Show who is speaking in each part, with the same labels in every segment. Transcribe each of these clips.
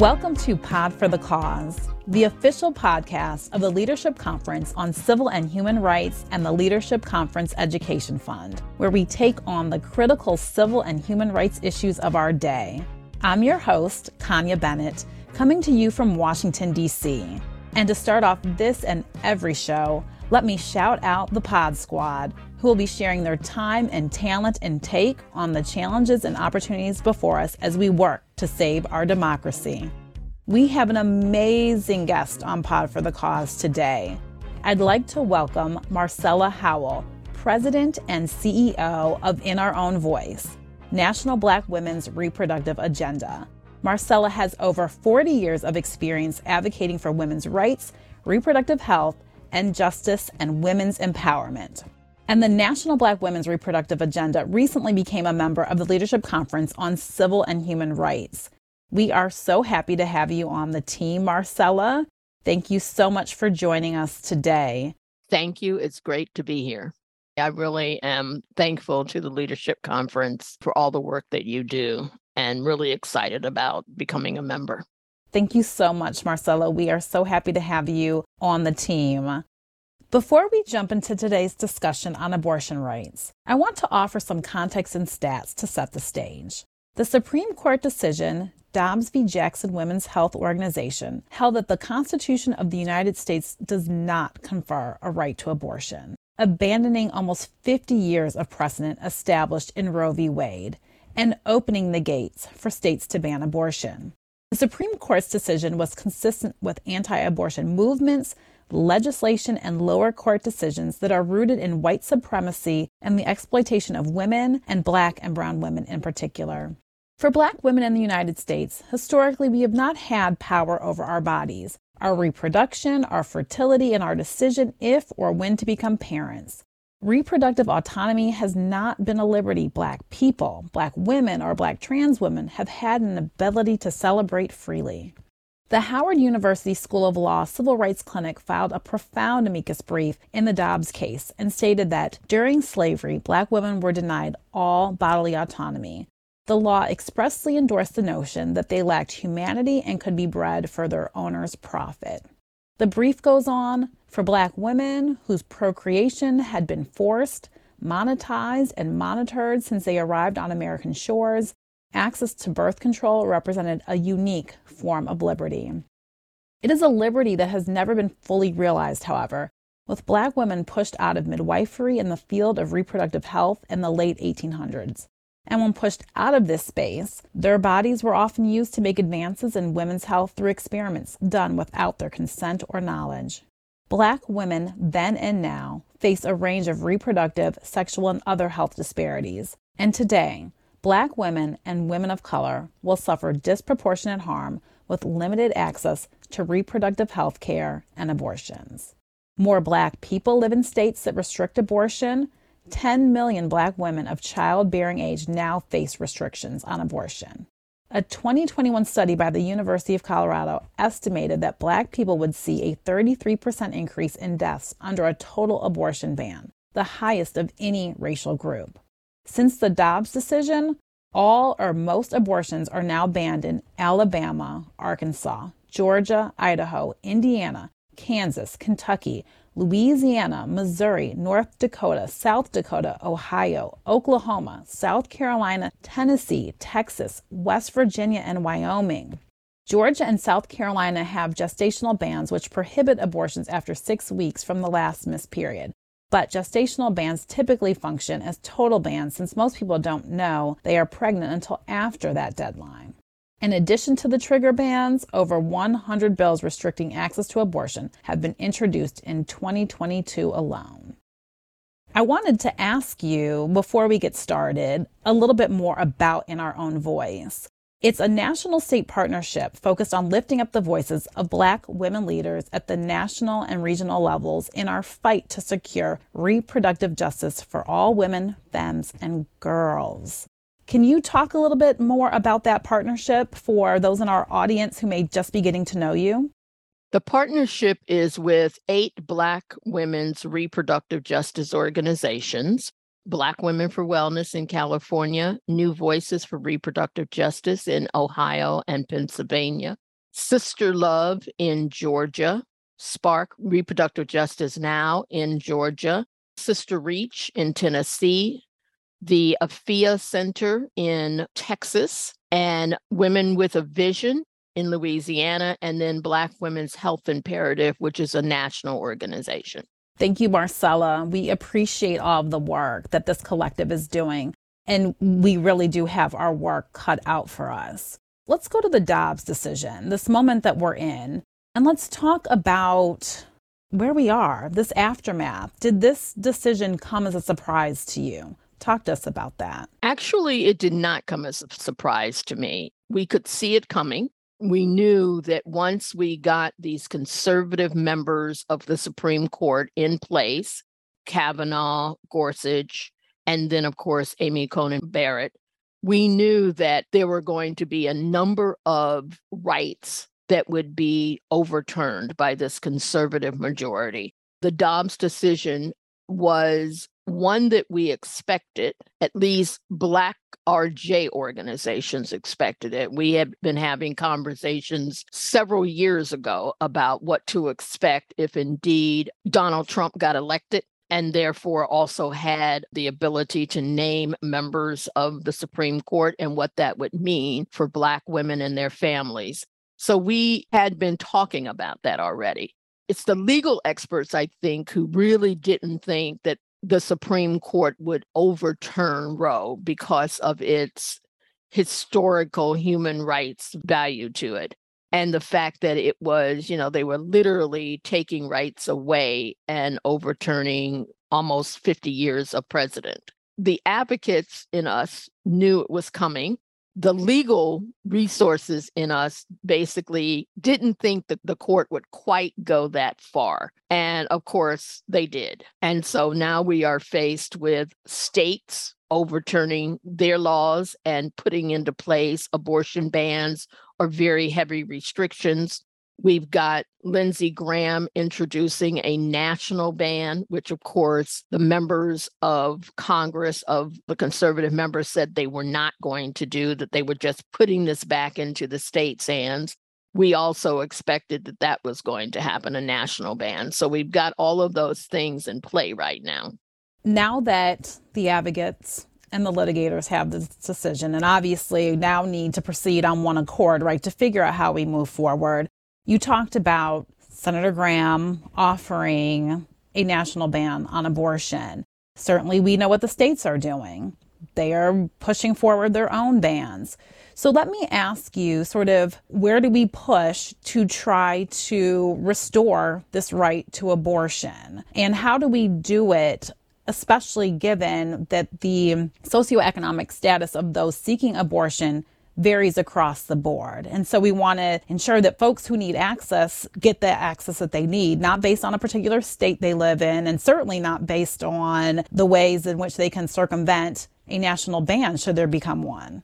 Speaker 1: Welcome to Pod for the Cause, the official podcast of the Leadership Conference on Civil and Human Rights and the Leadership Conference Education Fund, where we take on the critical civil and human rights issues of our day. I'm your host, Kanya Bennett, coming to you from Washington, D.C. And to start off this and every show, let me shout out the Pod Squad, who will be sharing their time and talent and take on the challenges and opportunities before us as we work to save our democracy. We have an amazing guest on Pod for the Cause today. I'd like to welcome Marcela Howell, President and CEO of In Our Own Voice, National Black Women's Reproductive Agenda. Marcela has over 40 years of experience advocating for women's rights, reproductive health, and justice and women's empowerment. And the National Black Women's Reproductive Agenda recently became a member of the Leadership Conference on Civil and Human Rights. We are so happy to have you on the team, Marcela. Thank you so much for joining us today.
Speaker 2: Thank you. It's great to be here. I really am thankful to the Leadership Conference for all the work that you do and really excited about becoming a member.
Speaker 1: Thank you so much, Marcela. We are so happy to have you on the team. Before we jump into today's discussion on abortion rights, I want to offer some context and stats to set the stage. The Supreme Court decision, Dobbs v. Jackson Women's Health Organization, held that the Constitution of the United States does not confer a right to abortion, abandoning almost 50 years of precedent established in Roe v. Wade and opening the gates for states to ban abortion. The Supreme Court's decision was consistent with anti abortion movements, legislation, and lower court decisions that are rooted in white supremacy and the exploitation of women and black and brown women in particular. For black women in the United States, historically, we have not had power over our bodies, our reproduction, our fertility, and our decision if or when to become parents. Reproductive autonomy has not been a liberty Black people, Black women, or Black trans women have had an ability to celebrate freely. The Howard University School of Law Civil Rights Clinic filed a profound amicus brief in the Dobbs case and stated that during slavery, black women were denied all bodily autonomy. The law expressly endorsed the notion that they lacked humanity and could be bred for their owner's profit. The brief goes on for black women whose procreation had been forced, monetized, and monitored since they arrived on American shores, access to birth control represented a unique form of liberty. It is a liberty that has never been fully realized, however, with black women pushed out of midwifery in the field of reproductive health in the late 1800s. And when pushed out of this space, their bodies were often used to make advances in women's health through experiments done without their consent or knowledge. Black women then and now face a range of reproductive, sexual, and other health disparities. And today, Black women and women of color will suffer disproportionate harm with limited access to reproductive health care and abortions. More Black people live in states that restrict abortion. 10 million Black women of childbearing age now face restrictions on abortion. A 2021 study by the University of Colorado estimated that Black people would see a 33% increase in deaths under a total abortion ban, the highest of any racial group. Since the Dobbs decision, all or most abortions are now banned in Alabama, Arkansas, Georgia, Idaho, Indiana, Kansas, Kentucky, Louisiana, Missouri, North Dakota, South Dakota, Ohio, Oklahoma, South Carolina, Tennessee, Texas, West Virginia, and Wyoming. Georgia and South Carolina have gestational bans which prohibit abortions after six weeks from the last missed period. But gestational bans typically function as total bans since most people don't know they are pregnant until after that deadline. In addition to the trigger bans, over 100 bills restricting access to abortion have been introduced in 2022 alone. I wanted to ask you, before we get started, a little bit more about In Our Own Voice. It's a national state partnership focused on lifting up the voices of Black women leaders at the national and regional levels in our fight to secure reproductive justice for all women, femmes, and girls. Can you talk a little bit more about that partnership for those in our audience who may just be getting to know you?
Speaker 2: The partnership is with eight Black women's reproductive justice organizations Black Women for Wellness in California, New Voices for Reproductive Justice in Ohio and Pennsylvania, Sister Love in Georgia, Spark Reproductive Justice Now in Georgia, Sister Reach in Tennessee, the Afiya Center in Texas, and Women with a Vision in Louisiana, and then Black Women's Health Imperative, which is a national organization.
Speaker 1: Thank you, Marcela. We appreciate all of the work that this collective is doing, and we really do have our work cut out for us. Let's go to the Dobbs decision, this moment that we're in, and let's talk about where we are, this aftermath. Did this decision come as a surprise to you? Talk to us about that.
Speaker 2: Actually, it did not come as a surprise to me. We could see it coming we knew that once we got these conservative members of the Supreme Court in place, Kavanaugh, Gorsuch, and then, of course, Amy Coney Barrett, we knew that there were going to be a number of rights that would be overturned by this conservative majority. The Dobbs decision was one that we expected, at least Black RJ organizations expected it. We had been having conversations several years ago about what to expect if indeed Donald Trump got elected and therefore also had the ability to name members of the Supreme Court and what that would mean for Black women and their families. So we had been talking about that already. It's the legal experts, I think, who really didn't think that the Supreme Court would overturn Roe because of its historical human rights value to it. And the fact that it was, you know, they were literally taking rights away and overturning almost 50 years of precedent. The advocates in us knew it was coming the legal resources in us basically didn't think that the court would quite go that far. And of course, they did. And so now we are faced with states overturning their laws and putting into place abortion bans or very heavy restrictions We've got Lindsey Graham introducing a national ban, which, of course, the members of Congress, of the conservative members, said they were not going to do, that they were just putting this back into the state's hands. We also expected that that was going to happen, a national ban. So we've got all of those things in play right now.
Speaker 1: Now that the advocates and the litigators have this decision and obviously now need to proceed on one accord, right, to figure out how we move forward. You talked about Senator Graham offering a national ban on abortion. Certainly, we know what the states are doing. They are pushing forward their own bans. So, let me ask you sort of where do we push to try to restore this right to abortion? And how do we do it especially given that the socioeconomic status of those seeking abortion varies across the board. And so we want to ensure that folks who need access get the access that they need, not based on a particular state they live in, and certainly not based on the ways in which they can circumvent a national ban should there become one.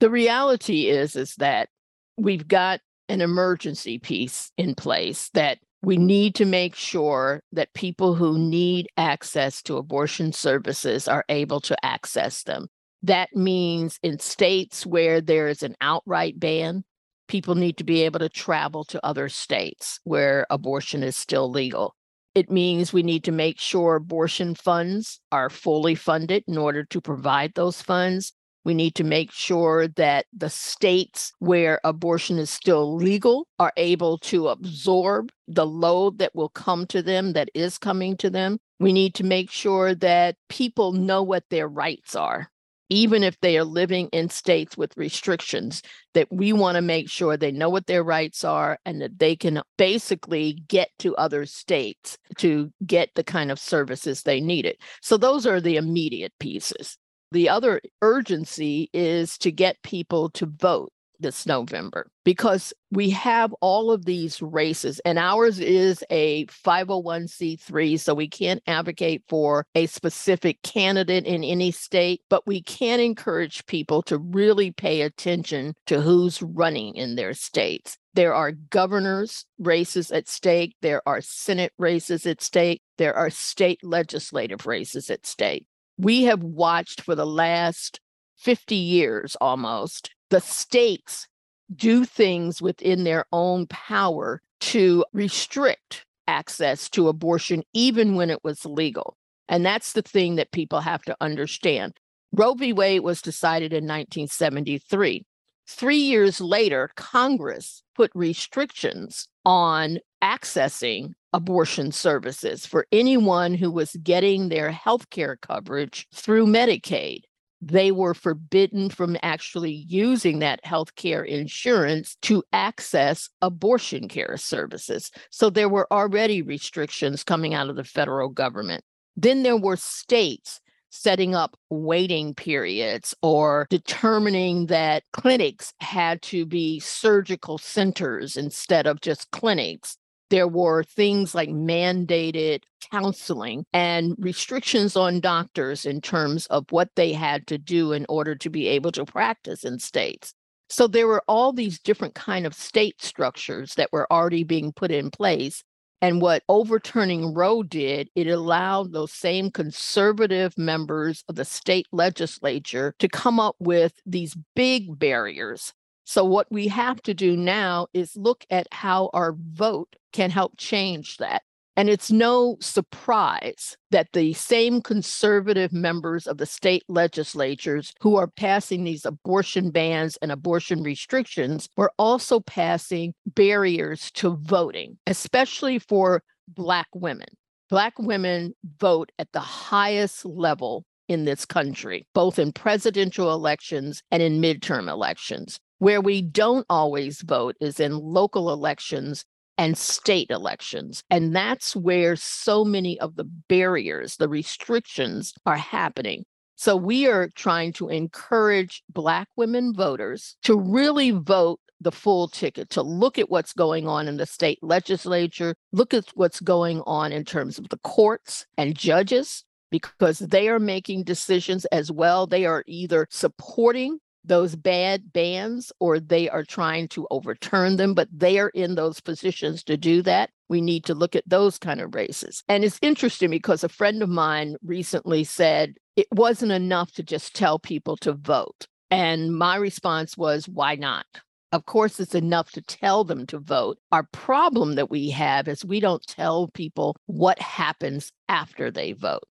Speaker 2: The reality is is that we've got an emergency piece in place that we need to make sure that people who need access to abortion services are able to access them. That means in states where there is an outright ban, people need to be able to travel to other states where abortion is still legal. It means we need to make sure abortion funds are fully funded in order to provide those funds. We need to make sure that the states where abortion is still legal are able to absorb the load that will come to them, that is coming to them. We need to make sure that people know what their rights are even if they are living in states with restrictions, that we want to make sure they know what their rights are and that they can basically get to other states to get the kind of services they needed. So those are the immediate pieces. The other urgency is to get people to vote this November because we have all of these races, and ours is a 501c3, so we can't advocate for a specific candidate in any state, but we can encourage people to really pay attention to who's running in their states. There are governors races at stake, there are Senate races at stake, there are state legislative races at stake. We have watched for the last 50 years almost the states do things within their own power to restrict access to abortion, even when it was legal. And that's the thing that people have to understand. Roe v. Wade was decided in 1973. Three years later, Congress put restrictions on accessing abortion services for anyone who was getting their health care coverage through Medicaid. They were forbidden from actually using that health care insurance to access abortion care services. So there were already restrictions coming out of the federal government. Then there were states setting up waiting periods or determining that clinics had to be surgical centers instead of just clinics. There were things like mandated counseling and restrictions on doctors in terms of what they had to do in order to be able to practice in states. So there were all these different kind of state structures that were already being put in place and what overturning Roe did, it allowed those same conservative members of the state legislature to come up with these big barriers. So, what we have to do now is look at how our vote can help change that. And it's no surprise that the same conservative members of the state legislatures who are passing these abortion bans and abortion restrictions were also passing barriers to voting, especially for Black women. Black women vote at the highest level in this country, both in presidential elections and in midterm elections. Where we don't always vote is in local elections and state elections. And that's where so many of the barriers, the restrictions are happening. So we are trying to encourage Black women voters to really vote the full ticket, to look at what's going on in the state legislature, look at what's going on in terms of the courts and judges, because they are making decisions as well. They are either supporting those bad bans or they are trying to overturn them, but they are in those positions to do that. We need to look at those kind of races. And it's interesting because a friend of mine recently said it wasn't enough to just tell people to vote. And my response was, why not? Of course, it's enough to tell them to vote. Our problem that we have is we don't tell people what happens after they vote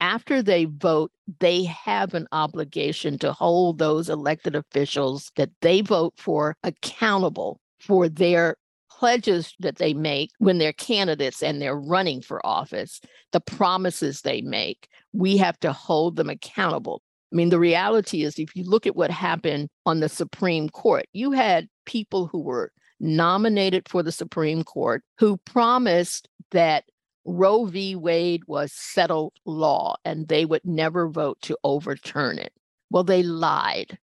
Speaker 2: after they vote, they have an obligation to hold those elected officials that they vote for accountable for their pledges that they make when they're candidates and they're running for office, the promises they make. We have to hold them accountable. I mean, the reality is, if you look at what happened on the Supreme Court, you had people who were nominated for the Supreme Court who promised that Roe v. Wade was settled law and they would never vote to overturn it. Well, they lied.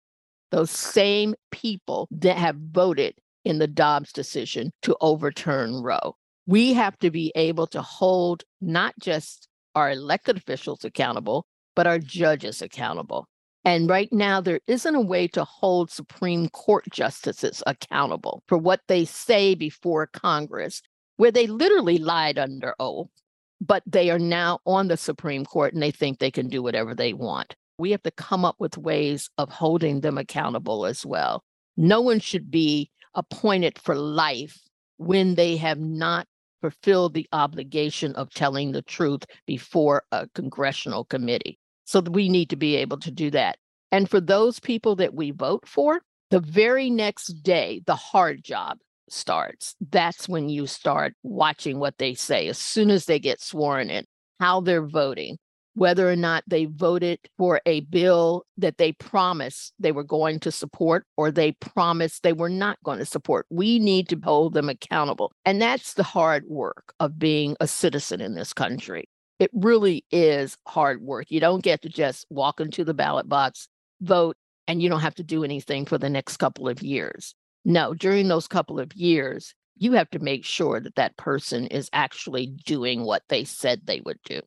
Speaker 2: Those same people that have voted in the Dobbs decision to overturn Roe. We have to be able to hold not just our elected officials accountable, but our judges accountable. And right now, there isn't a way to hold Supreme Court justices accountable for what they say before Congress where they literally lied under oath, but they are now on the Supreme Court and they think they can do whatever they want. We have to come up with ways of holding them accountable as well. No one should be appointed for life when they have not fulfilled the obligation of telling the truth before a congressional committee. So we need to be able to do that. And for those people that we vote for, the very next day, the hard job, starts, that's when you start watching what they say as soon as they get sworn in, how they're voting, whether or not they voted for a bill that they promised they were going to support or they promised they were not going to support. We need to hold them accountable. And that's the hard work of being a citizen in this country. It really is hard work. You don't get to just walk into the ballot box, vote, and you don't have to do anything for the next couple of years. No, during those couple of years, you have to make sure that that person is actually doing what they said they would do.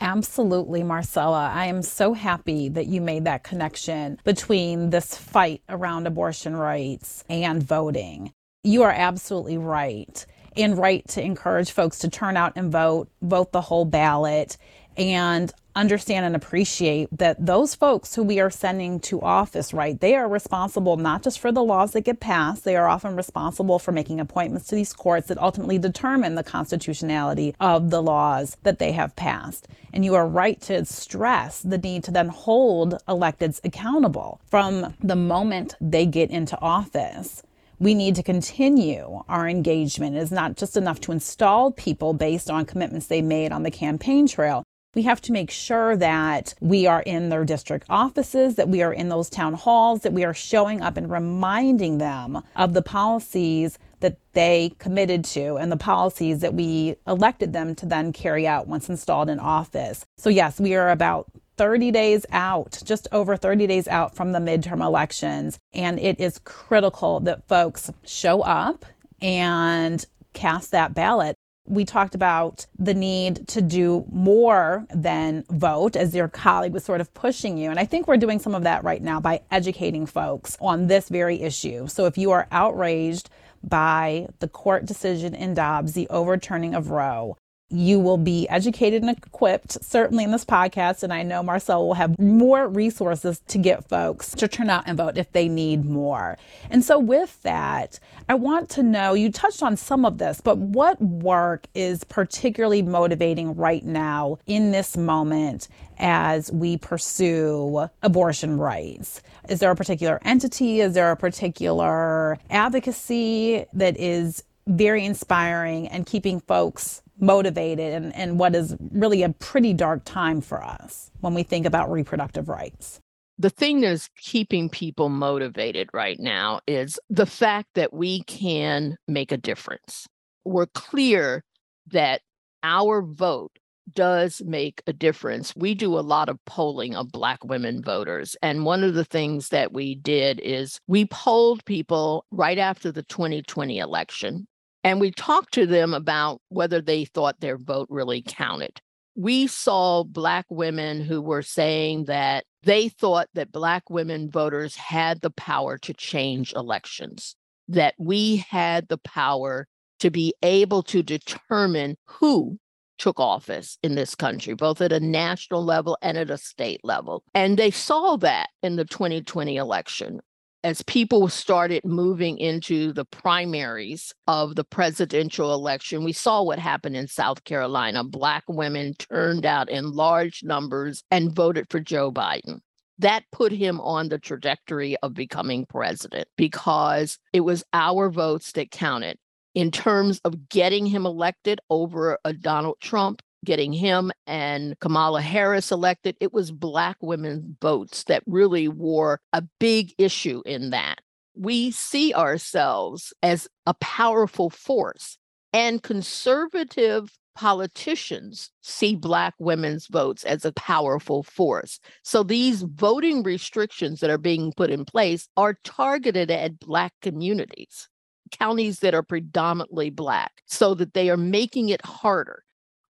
Speaker 1: Absolutely, Marcela. I am so happy that you made that connection between this fight around abortion rights and voting. You are absolutely right. And right to encourage folks to turn out and vote, vote the whole ballot. And understand and appreciate that those folks who we are sending to office, right, they are responsible not just for the laws that get passed, they are often responsible for making appointments to these courts that ultimately determine the constitutionality of the laws that they have passed. And you are right to stress the need to then hold electeds accountable from the moment they get into office we need to continue our engagement. It is not just enough to install people based on commitments they made on the campaign trail. We have to make sure that we are in their district offices, that we are in those town halls, that we are showing up and reminding them of the policies that they committed to and the policies that we elected them to then carry out once installed in office. So, yes, we are about 30 days out, just over 30 days out from the midterm elections. And it is critical that folks show up and cast that ballot. We talked about the need to do more than vote, as your colleague was sort of pushing you. And I think we're doing some of that right now by educating folks on this very issue. So if you are outraged by the court decision in Dobbs, the overturning of Roe, you will be educated and equipped, certainly in this podcast. And I know Marcel will have more resources to get folks to turn out and vote if they need more. And so, with that, I want to know you touched on some of this, but what work is particularly motivating right now in this moment as we pursue abortion rights? Is there a particular entity? Is there a particular advocacy that is very inspiring and keeping folks motivated and, and what is really a pretty dark time for us when we think about reproductive rights.
Speaker 2: The thing that's keeping people motivated right now is the fact that we can make a difference. We're clear that our vote does make a difference. We do a lot of polling of Black women voters. And one of the things that we did is we polled people right after the 2020 election and we talked to them about whether they thought their vote really counted. We saw Black women who were saying that they thought that Black women voters had the power to change elections, that we had the power to be able to determine who took office in this country, both at a national level and at a state level. And they saw that in the 2020 election as people started moving into the primaries of the presidential election, we saw what happened in South Carolina. Black women turned out in large numbers and voted for Joe Biden. That put him on the trajectory of becoming president because it was our votes that counted in terms of getting him elected over a Donald Trump getting him and Kamala Harris elected, it was Black women's votes that really were a big issue in that. We see ourselves as a powerful force, and conservative politicians see Black women's votes as a powerful force. So these voting restrictions that are being put in place are targeted at Black communities, counties that are predominantly Black, so that they are making it harder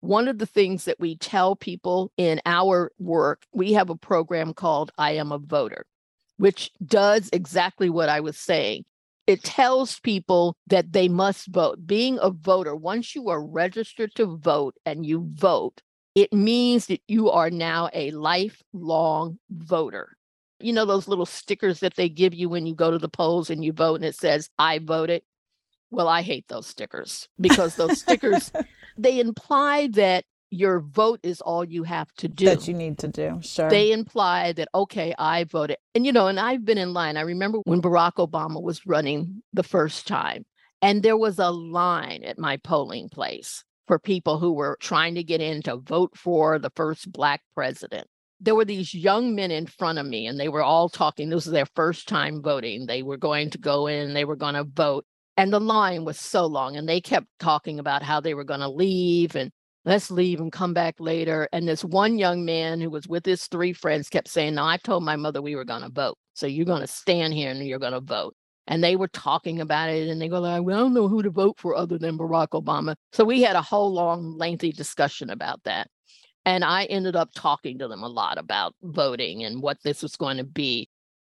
Speaker 2: one of the things that we tell people in our work, we have a program called I Am a Voter, which does exactly what I was saying. It tells people that they must vote. Being a voter, once you are registered to vote and you vote, it means that you are now a lifelong voter. You know, those little stickers that they give you when you go to the polls and you vote and it says, I voted. Well, I hate those stickers because those stickers they imply that your vote is all you have to do.
Speaker 1: That you need to do. Sure.
Speaker 2: They imply that, okay, I voted. And, you know, and I've been in line. I remember when Barack Obama was running the first time, and there was a line at my polling place for people who were trying to get in to vote for the first Black president. There were these young men in front of me, and they were all talking. This was their first time voting. They were going to go in, they were going to vote and the line was so long and they kept talking about how they were going to leave and let's leave and come back later and this one young man who was with his three friends kept saying no i told my mother we were going to vote so you're going to stand here and you're going to vote and they were talking about it and they go like well, i don't know who to vote for other than barack obama so we had a whole long lengthy discussion about that and i ended up talking to them a lot about voting and what this was going to be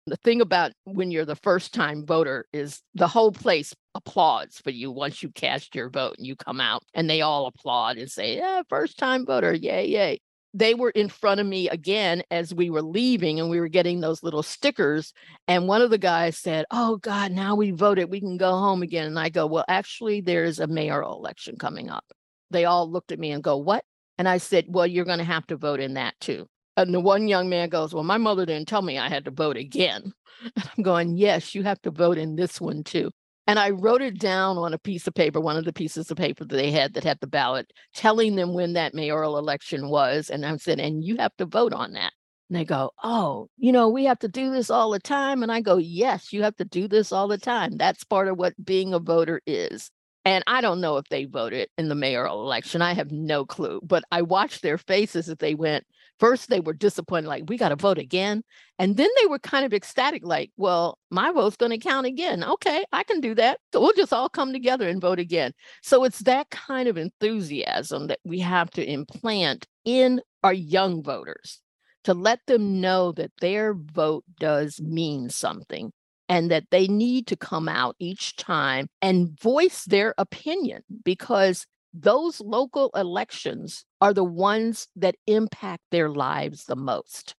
Speaker 2: the thing about when you're the first time voter is the whole place applauds for you once you cast your vote and you come out and they all applaud and say, Yeah, first time voter, yay, yay. they were in front of me again as we were leaving and we were getting those little stickers. And one of the guys said, Oh God, now we voted. We can go home again. And I go, Well, actually, there's a mayoral election coming up. They all looked at me and go, What? And I said, Well, you're going to have to vote in that too. And the one young man goes, Well, my mother didn't tell me I had to vote again. And I'm going, Yes, you have to vote in this one too. And I wrote it down on a piece of paper, one of the pieces of paper that they had that had the ballot, telling them when that mayoral election was. And I said, and you have to vote on that. And they go, Oh, you know, we have to do this all the time. And I go, Yes, you have to do this all the time. That's part of what being a voter is. And I don't know if they voted in the mayoral election. I have no clue. But I watched their faces as they went, First, they were disappointed, like, we got to vote again. And then they were kind of ecstatic, like, well, my vote's going to count again. Okay, I can do that. So we'll just all come together and vote again. So it's that kind of enthusiasm that we have to implant in our young voters to let them know that their vote does mean something and that they need to come out each time and voice their opinion because those local elections are the ones that impact their lives the most.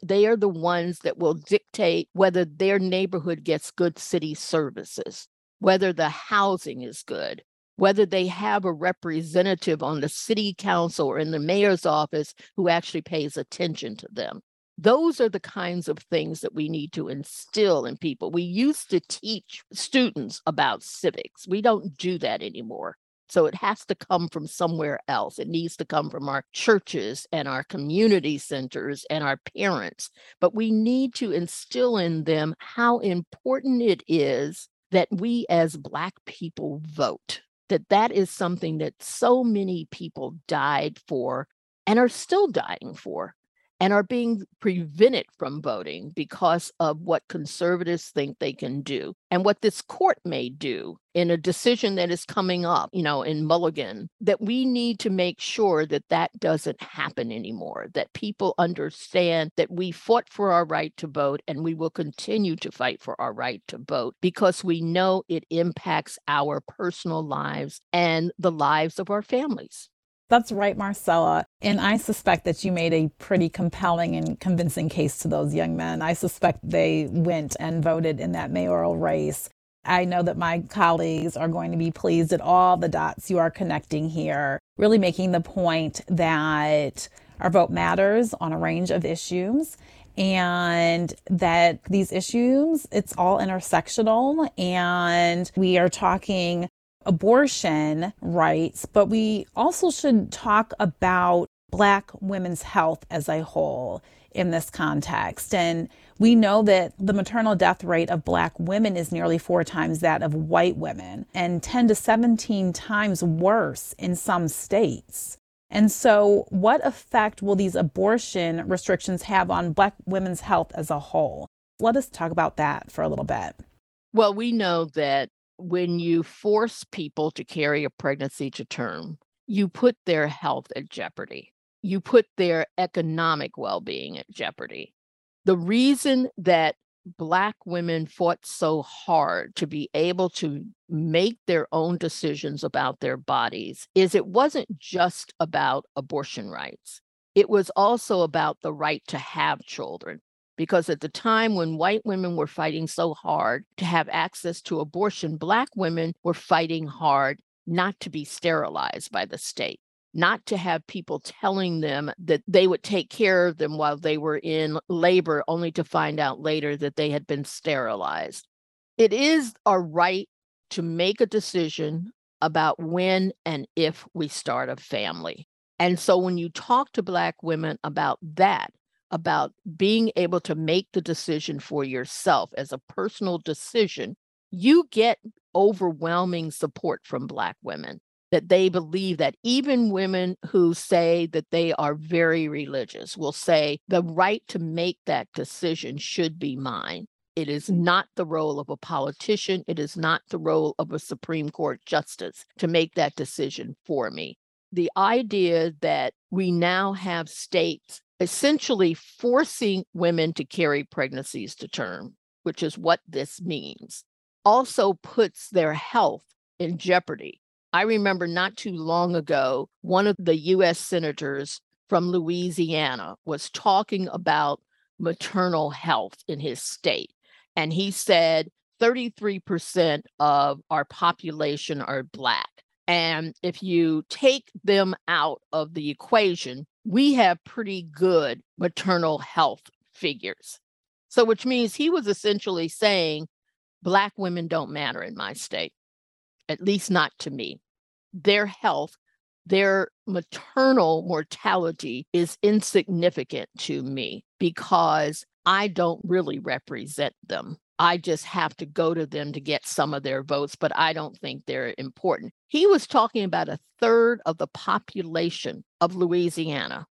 Speaker 2: They are the ones that will dictate whether their neighborhood gets good city services, whether the housing is good, whether they have a representative on the city council or in the mayor's office who actually pays attention to them. Those are the kinds of things that we need to instill in people. We used to teach students about civics. We don't do that anymore. So it has to come from somewhere else. It needs to come from our churches and our community centers and our parents. But we need to instill in them how important it is that we as Black people vote, that that is something that so many people died for and are still dying for and are being prevented from voting because of what conservatives think they can do and what this court may do in a decision that is coming up, you know, in Milligan, that we need to make sure that that doesn't happen anymore, that people understand that we fought for our right to vote and we will continue to fight for our right to vote because we know it impacts our personal lives and the lives of our families.
Speaker 1: That's right, Marcela. And I suspect that you made a pretty compelling and convincing case to those young men. I suspect they went and voted in that mayoral race. I know that my colleagues are going to be pleased at all the dots you are connecting here, really making the point that our vote matters on a range of issues and that these issues it's all intersectional and we are talking abortion rights, but we also should talk about Black women's health as a whole in this context. And we know that the maternal death rate of Black women is nearly four times that of white women and 10 to 17 times worse in some states. And so, what effect will these abortion restrictions have on Black women's health as a whole? Let us talk about that for a little bit.
Speaker 2: Well, we know that when you force people to carry a pregnancy to term, you put their health at jeopardy. You put their economic well being at jeopardy. The reason that Black women fought so hard to be able to make their own decisions about their bodies is it wasn't just about abortion rights. It was also about the right to have children because at the time when white women were fighting so hard to have access to abortion, Black women were fighting hard not to be sterilized by the state, not to have people telling them that they would take care of them while they were in labor, only to find out later that they had been sterilized. It is our right to make a decision about when and if we start a family. And so when you talk to Black women about that, about being able to make the decision for yourself as a personal decision, you get overwhelming support from Black women that they believe that even women who say that they are very religious will say the right to make that decision should be mine. It is mm. not the role of a politician. It is not the role of a Supreme Court justice to make that decision for me. The idea that we now have states essentially forcing women to carry pregnancies to term, which is what this means, also puts their health in jeopardy. I remember not too long ago, one of the US senators from Louisiana was talking about maternal health in his state. And he said 33% of our population are Black. And if you take them out of the equation, we have pretty good maternal health figures. So, which means he was essentially saying Black women don't matter in my state, at least not to me. Their health, their maternal mortality is insignificant to me because I don't really represent them. I just have to go to them to get some of their votes, but I don't think they're important. He was talking about a third of the population of Louisiana.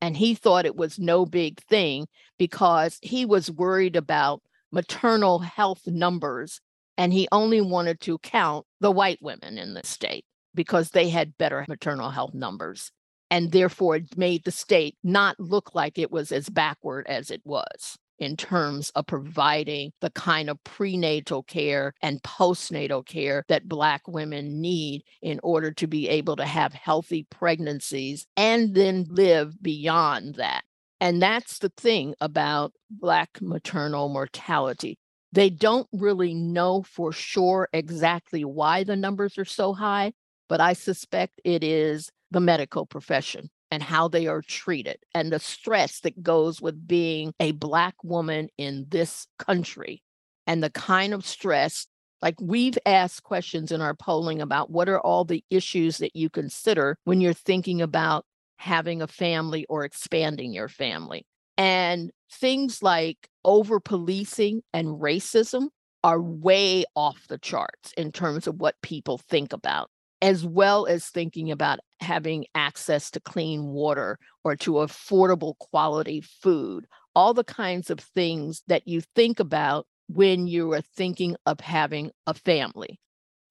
Speaker 2: And he thought it was no big thing because he was worried about maternal health numbers and he only wanted to count the white women in the state because they had better maternal health numbers and therefore made the state not look like it was as backward as it was in terms of providing the kind of prenatal care and postnatal care that Black women need in order to be able to have healthy pregnancies and then live beyond that. And that's the thing about Black maternal mortality. They don't really know for sure exactly why the numbers are so high, but I suspect it is the medical profession and how they are treated and the stress that goes with being a Black woman in this country and the kind of stress. Like we've asked questions in our polling about what are all the issues that you consider when you're thinking about having a family or expanding your family. And things like over policing and racism are way off the charts in terms of what people think about, as well as thinking about having access to clean water or to affordable quality food, all the kinds of things that you think about when you are thinking of having a family.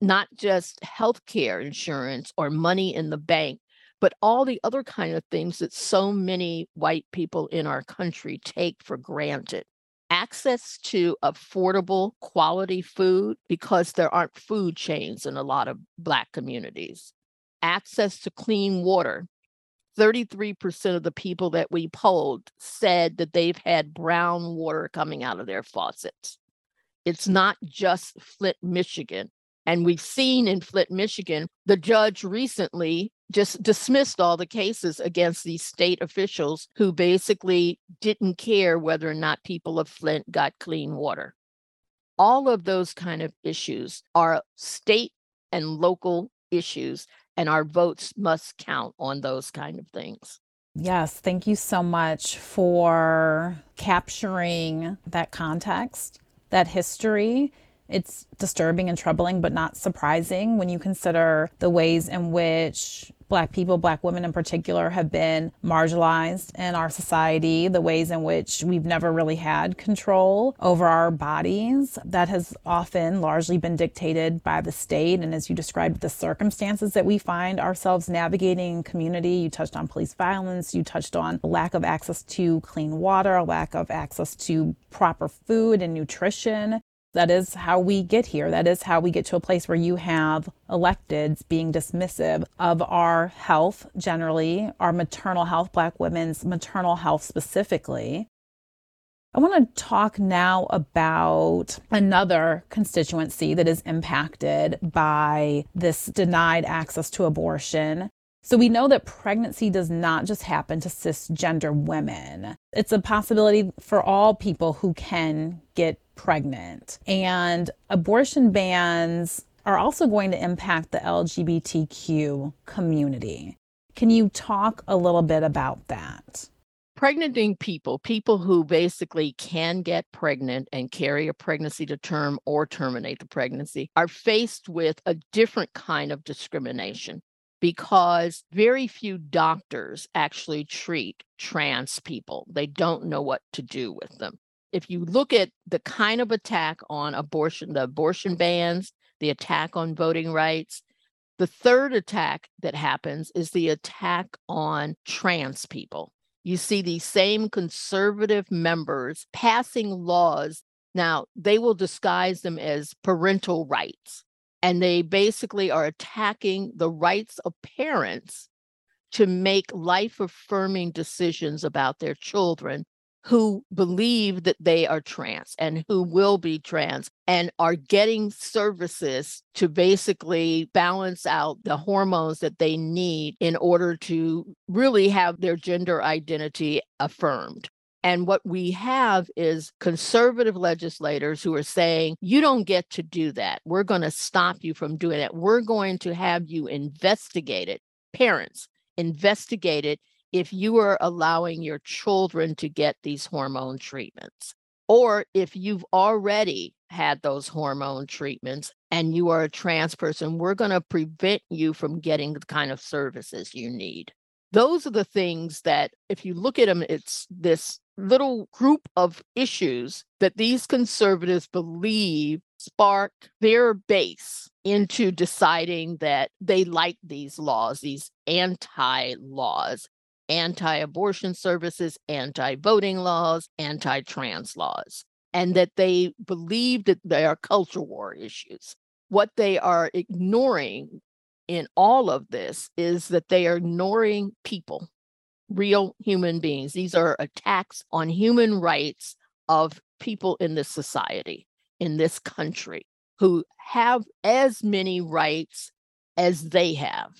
Speaker 2: Not just healthcare insurance or money in the bank, but all the other kind of things that so many white people in our country take for granted. Access to affordable quality food because there aren't food chains in a lot of Black communities. Access to clean water. 33% of the people that we polled said that they've had brown water coming out of their faucets. It's not just Flint, Michigan. And we've seen in Flint, Michigan, the judge recently just dismissed all the cases against these state officials who basically didn't care whether or not people of Flint got clean water. All of those kind of issues are state and local issues, and our votes must count on those kind of things.
Speaker 1: Yes, thank you so much for capturing that context, that history, it's disturbing and troubling, but not surprising when you consider the ways in which Black people, Black women in particular, have been marginalized in our society, the ways in which we've never really had control over our bodies. That has often largely been dictated by the state. And as you described, the circumstances that we find ourselves navigating in community, you touched on police violence, you touched on lack of access to clean water, a lack of access to proper food and nutrition. That is how we get here. That is how we get to a place where you have electeds being dismissive of our health generally, our maternal health, Black women's maternal health specifically. I want to talk now about another constituency that is impacted by this denied access to abortion. So we know that pregnancy does not just happen to cisgender women. It's a possibility for all people who can get pregnant. And abortion bans are also going to impact the LGBTQ community. Can you talk a little bit about that?
Speaker 2: Pregnanting people, people who basically can get pregnant and carry a pregnancy to term or terminate the pregnancy, are faced with a different kind of discrimination because very few doctors actually treat trans people. They don't know what to do with them if you look at the kind of attack on abortion, the abortion bans, the attack on voting rights, the third attack that happens is the attack on trans people. You see these same conservative members passing laws. Now, they will disguise them as parental rights, and they basically are attacking the rights of parents to make life affirming decisions about their children who believe that they are trans and who will be trans and are getting services to basically balance out the hormones that they need in order to really have their gender identity affirmed. And what we have is conservative legislators who are saying, you don't get to do that. We're going to stop you from doing it. We're going to have you investigate it. Parents, investigate it if you are allowing your children to get these hormone treatments, or if you've already had those hormone treatments and you are a trans person, we're going to prevent you from getting the kind of services you need. Those are the things that, if you look at them, it's this little group of issues that these conservatives believe spark their base into deciding that they like these laws, these anti laws, anti abortion services, anti voting laws, anti trans laws, and that they believe that they are culture war issues. What they are ignoring in all of this is that they are ignoring people, real human beings. These are attacks on human rights of people in this society, in this country, who have as many rights as they have.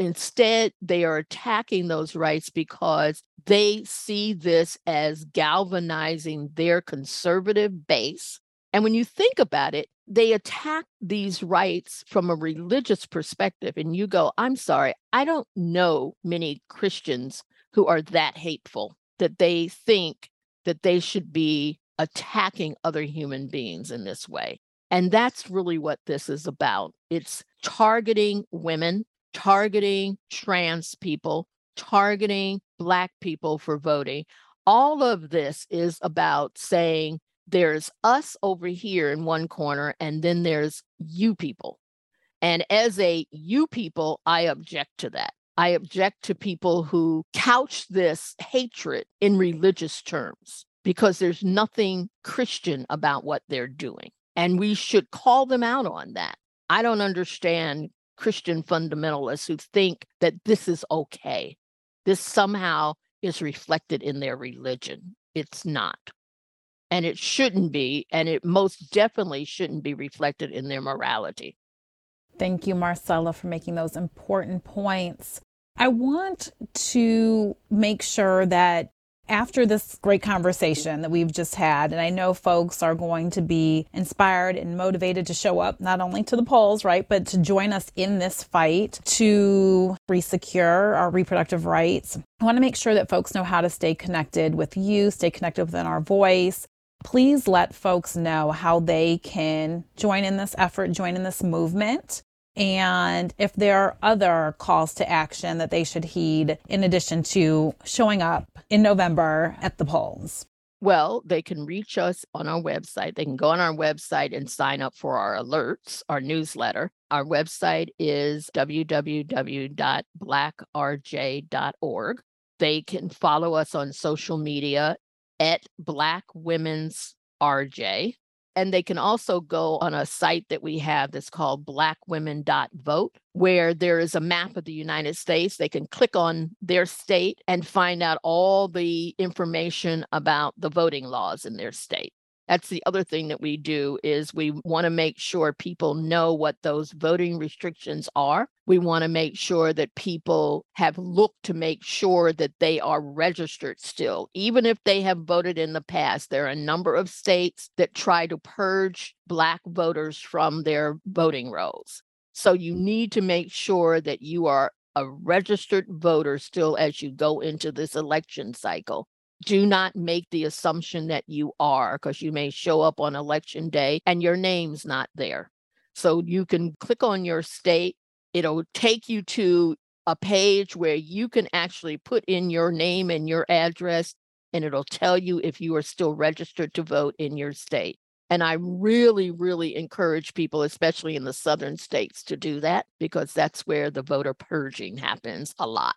Speaker 2: Instead, they are attacking those rights because they see this as galvanizing their conservative base. And when you think about it, they attack these rights from a religious perspective. And you go, I'm sorry, I don't know many Christians who are that hateful that they think that they should be attacking other human beings in this way. And that's really what this is about. It's targeting women targeting trans people, targeting Black people for voting. All of this is about saying there's us over here in one corner, and then there's you people. And as a you people, I object to that. I object to people who couch this hatred in religious terms because there's nothing Christian about what they're doing. And we should call them out on that. I don't understand Christian fundamentalists who think that this is okay. This somehow is reflected in their religion. It's not. And it shouldn't be. And it most definitely shouldn't be reflected in their morality.
Speaker 1: Thank you, Marcela, for making those important points. I want to make sure that after this great conversation that we've just had, and I know folks are going to be inspired and motivated to show up not only to the polls, right, but to join us in this fight to resecure our reproductive rights. I want to make sure that folks know how to stay connected with you, stay connected within our voice. Please let folks know how they can join in this effort, join in this movement and if there are other calls to action that they should heed in addition to showing up in November at the polls.
Speaker 2: Well, they can reach us on our website. They can go on our website and sign up for our alerts, our newsletter. Our website is www.blackrj.org. They can follow us on social media at Black Women's RJ. And they can also go on a site that we have that's called blackwomen.vote, where there is a map of the United States. They can click on their state and find out all the information about the voting laws in their state that's the other thing that we do is we want to make sure people know what those voting restrictions are. We want to make sure that people have looked to make sure that they are registered still. Even if they have voted in the past there are a number of states that try to purge black voters from their voting rolls. So you mm. need to make sure that you are a registered voter still as you go into this election cycle do not make the assumption that you are because you may show up on election day and your name's not there. So you can click on your state, it'll take you to a page where you can actually put in your name and your address, and it'll tell you if you are still registered to vote in your state. And I really, really encourage people, especially in the southern states, to do that because that's where the voter purging happens a lot.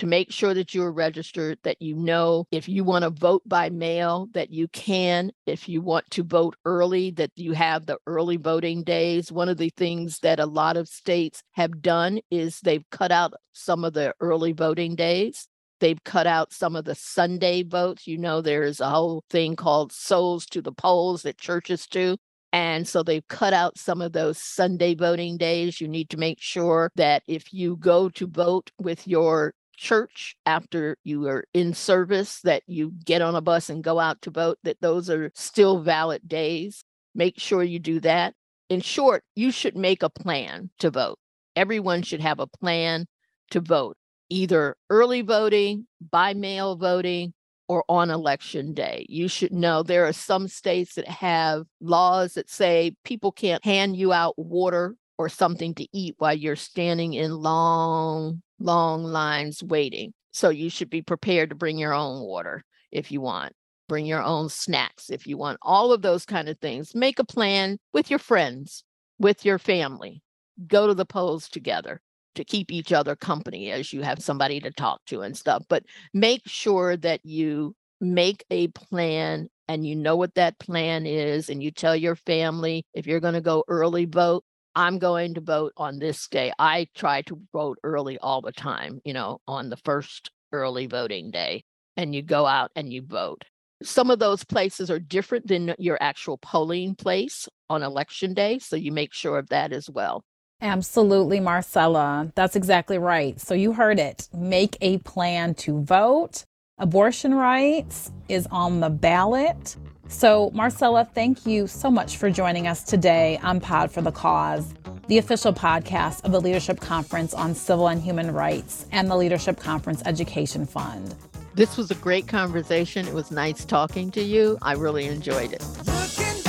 Speaker 2: To make sure that you are registered, that you know if you want to vote by mail, that you can. If you want to vote early, that you have the early voting days. One of the things that a lot of states have done is they've cut out some of the early voting days. They've cut out some of the Sunday votes. You know, there's a whole thing called souls to the polls that churches do. And so they've cut out some of those Sunday voting days. You need to make sure that if you go to vote with your church after you are in service, that you get on a bus and go out to vote, that those are still valid days. Make sure you do that. In short, you should make a plan to vote. Everyone should have a plan to vote, either early voting, by mail voting, or on election day. You should know there are some states that have laws that say people can't hand you out water or something to eat while you're standing in long, long lines waiting. So you should be prepared to bring your own water if you want. Bring your own snacks if you want. All of those kind of things. Make a plan with your friends, with your family. Go to the polls together to keep each other company as you have somebody to talk to and stuff. But make sure that you make a plan and you know what that plan is and you tell your family if you're going to go early vote i'm going to vote on this day i try to vote early all the time you know on the first early voting day and you go out and you vote some of those places are different than your actual polling place on election day so you make sure of that as well
Speaker 1: Absolutely, Marcela. That's exactly right. So you heard it. Make a plan to vote. Abortion rights is on the ballot. So, Marcela, thank you so much for joining us today on Pod for the Cause, the official podcast of the Leadership Conference on Civil and Human Rights and the Leadership Conference Education Fund.
Speaker 2: This was a great conversation. It was nice talking to you. I really enjoyed it.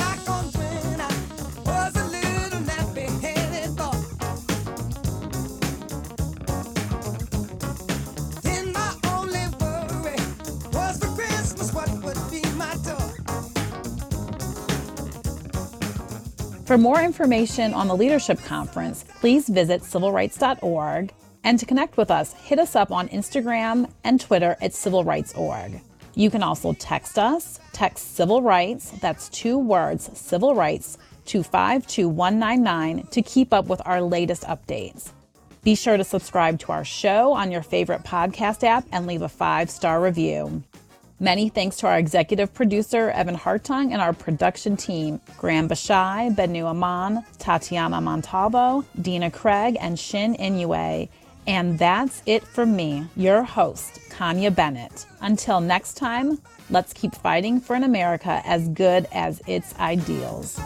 Speaker 1: For more information on the Leadership Conference, please visit civilrights.org. And to connect with us, hit us up on Instagram and Twitter at civilrights.org. You can also text us, text civil rights, that's two words, civil rights, to 52199 to keep up with our latest updates. Be sure to subscribe to our show on your favorite podcast app and leave a five star review. Many thanks to our executive producer, Evan Hartung, and our production team, Graham Bashai, Benu Aman, Tatiana Montalvo, Dina Craig, and Shin Inoue. And that's it from me, your host, Kanya Bennett. Until next time, let's keep fighting for an America as good as its ideals.